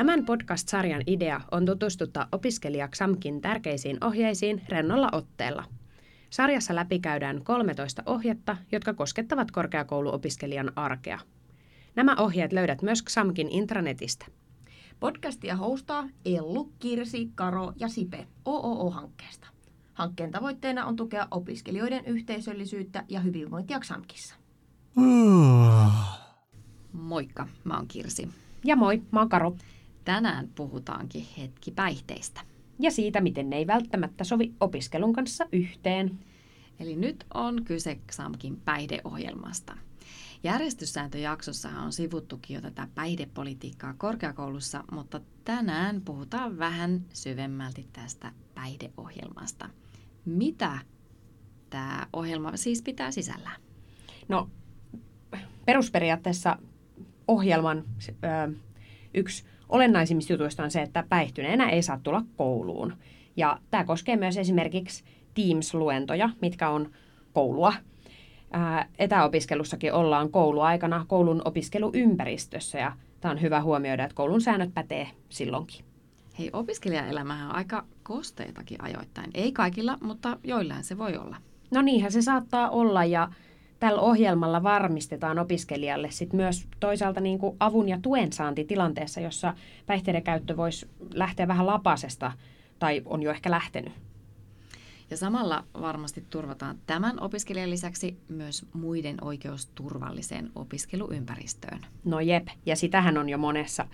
Tämän podcast-sarjan idea on tutustuttaa opiskelija XAMKin tärkeisiin ohjeisiin rennolla otteella. Sarjassa läpikäydään 13 ohjetta, jotka koskettavat korkeakouluopiskelijan arkea. Nämä ohjeet löydät myös XAMKin intranetistä. Podcastia hostaa Ellu, Kirsi, Karo ja Sipe OOO-hankkeesta. Hankkeen tavoitteena on tukea opiskelijoiden yhteisöllisyyttä ja hyvinvointia XAMKissa. Moikka, mä oon Kirsi. Ja moi, mä oon Karo. Tänään puhutaankin hetki päihteistä. Ja siitä, miten ne ei välttämättä sovi opiskelun kanssa yhteen. Eli nyt on kyse XAMKin päihdeohjelmasta. Järjestyssääntöjaksossahan on sivuttukin jo tätä päihdepolitiikkaa korkeakoulussa, mutta tänään puhutaan vähän syvemmälti tästä päihdeohjelmasta. Mitä tämä ohjelma siis pitää sisällään? No, perusperiaatteessa ohjelman ö, yksi olennaisimmista jutuista on se, että päihtyneenä ei saa tulla kouluun. Ja tämä koskee myös esimerkiksi Teams-luentoja, mitkä on koulua. Ää, etäopiskelussakin ollaan kouluaikana koulun opiskeluympäristössä ja tämä on hyvä huomioida, että koulun säännöt pätee silloinkin. Hei, opiskelijaelämähän on aika kosteitakin ajoittain. Ei kaikilla, mutta joillain se voi olla. No niinhän se saattaa olla ja tällä ohjelmalla varmistetaan opiskelijalle sit myös toisaalta niin kuin avun ja tuen saanti tilanteessa, jossa päihteiden käyttö voisi lähteä vähän lapasesta tai on jo ehkä lähtenyt. Ja samalla varmasti turvataan tämän opiskelijan lisäksi myös muiden oikeus turvalliseen opiskeluympäristöön. No jep, ja sitähän on jo monessa,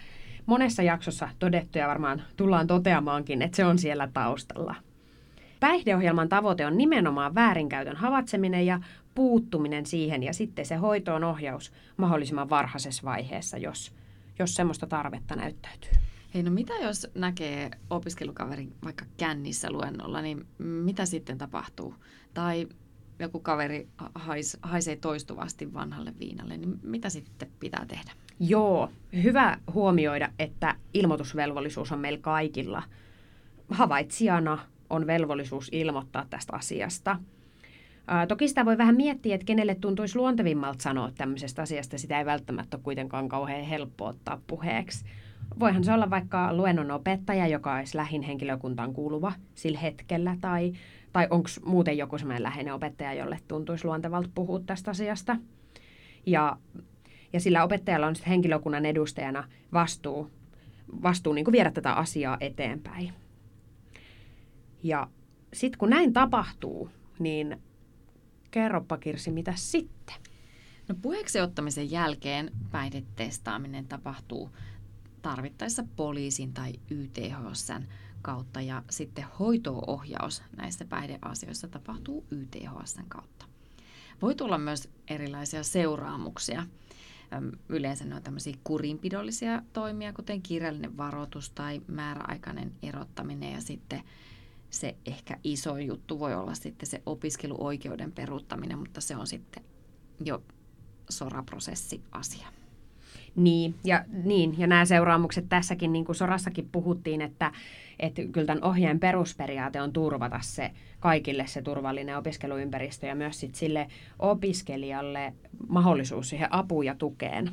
monessa jaksossa todettu ja varmaan tullaan toteamaankin, että se on siellä taustalla. Päihdeohjelman tavoite on nimenomaan väärinkäytön havaitseminen ja puuttuminen siihen ja sitten se hoitoon ohjaus mahdollisimman varhaisessa vaiheessa, jos, jos semmoista tarvetta näyttäytyy. Hei, no mitä jos näkee opiskelukaverin vaikka kännissä luennolla, niin mitä sitten tapahtuu? Tai joku kaveri hais, haisee toistuvasti vanhalle viinalle, niin mitä sitten pitää tehdä? Joo, hyvä huomioida, että ilmoitusvelvollisuus on meillä kaikilla. Havaitsijana on velvollisuus ilmoittaa tästä asiasta. Ää, toki sitä voi vähän miettiä, että kenelle tuntuisi luontevimmalta sanoa tämmöisestä asiasta. Sitä ei välttämättä ole kuitenkaan kauhean helppo ottaa puheeksi. Voihan se olla vaikka luennon opettaja, joka olisi lähin henkilökuntaan kuuluva sillä hetkellä, tai, tai onko muuten joku semmoinen läheinen opettaja, jolle tuntuisi luontevalta puhua tästä asiasta. Ja, ja sillä opettajalla on sitten henkilökunnan edustajana vastuu, vastuu niin viedä tätä asiaa eteenpäin. Ja sitten kun näin tapahtuu, niin kerropa Kirsi, mitä sitten? No puheeksi ottamisen jälkeen päihdetestaaminen tapahtuu tarvittaessa poliisin tai YTHSn kautta ja sitten hoitoohjaus näissä päihdeasioissa tapahtuu YTHSn kautta. Voi tulla myös erilaisia seuraamuksia. Yleensä ne on tämmöisiä kurinpidollisia toimia, kuten kirjallinen varoitus tai määräaikainen erottaminen ja sitten se ehkä iso juttu voi olla sitten se opiskeluoikeuden peruuttaminen, mutta se on sitten jo soraprosessi asia. Niin ja, niin, ja nämä seuraamukset tässäkin, niin kuin Sorassakin puhuttiin, että, että kyllä tämän ohjeen perusperiaate on turvata se kaikille se turvallinen opiskeluympäristö ja myös sit sille opiskelijalle mahdollisuus siihen apuun ja tukeen.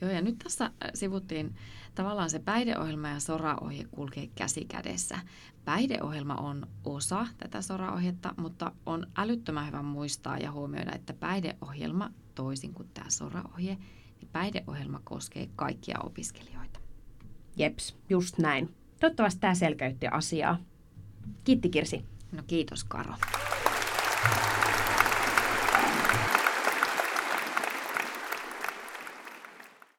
Joo, ja nyt tässä sivuttiin tavallaan se päihdeohjelma ja soraohje kulkee käsi kädessä. Päihdeohjelma on osa tätä soraohjetta, mutta on älyttömän hyvä muistaa ja huomioida, että päihdeohjelma toisin kuin tämä soraohje, niin päihdeohjelma koskee kaikkia opiskelijoita. Jeps, just näin. Toivottavasti tämä selkeytti asiaa. Kiitti Kirsi. No kiitos Karo.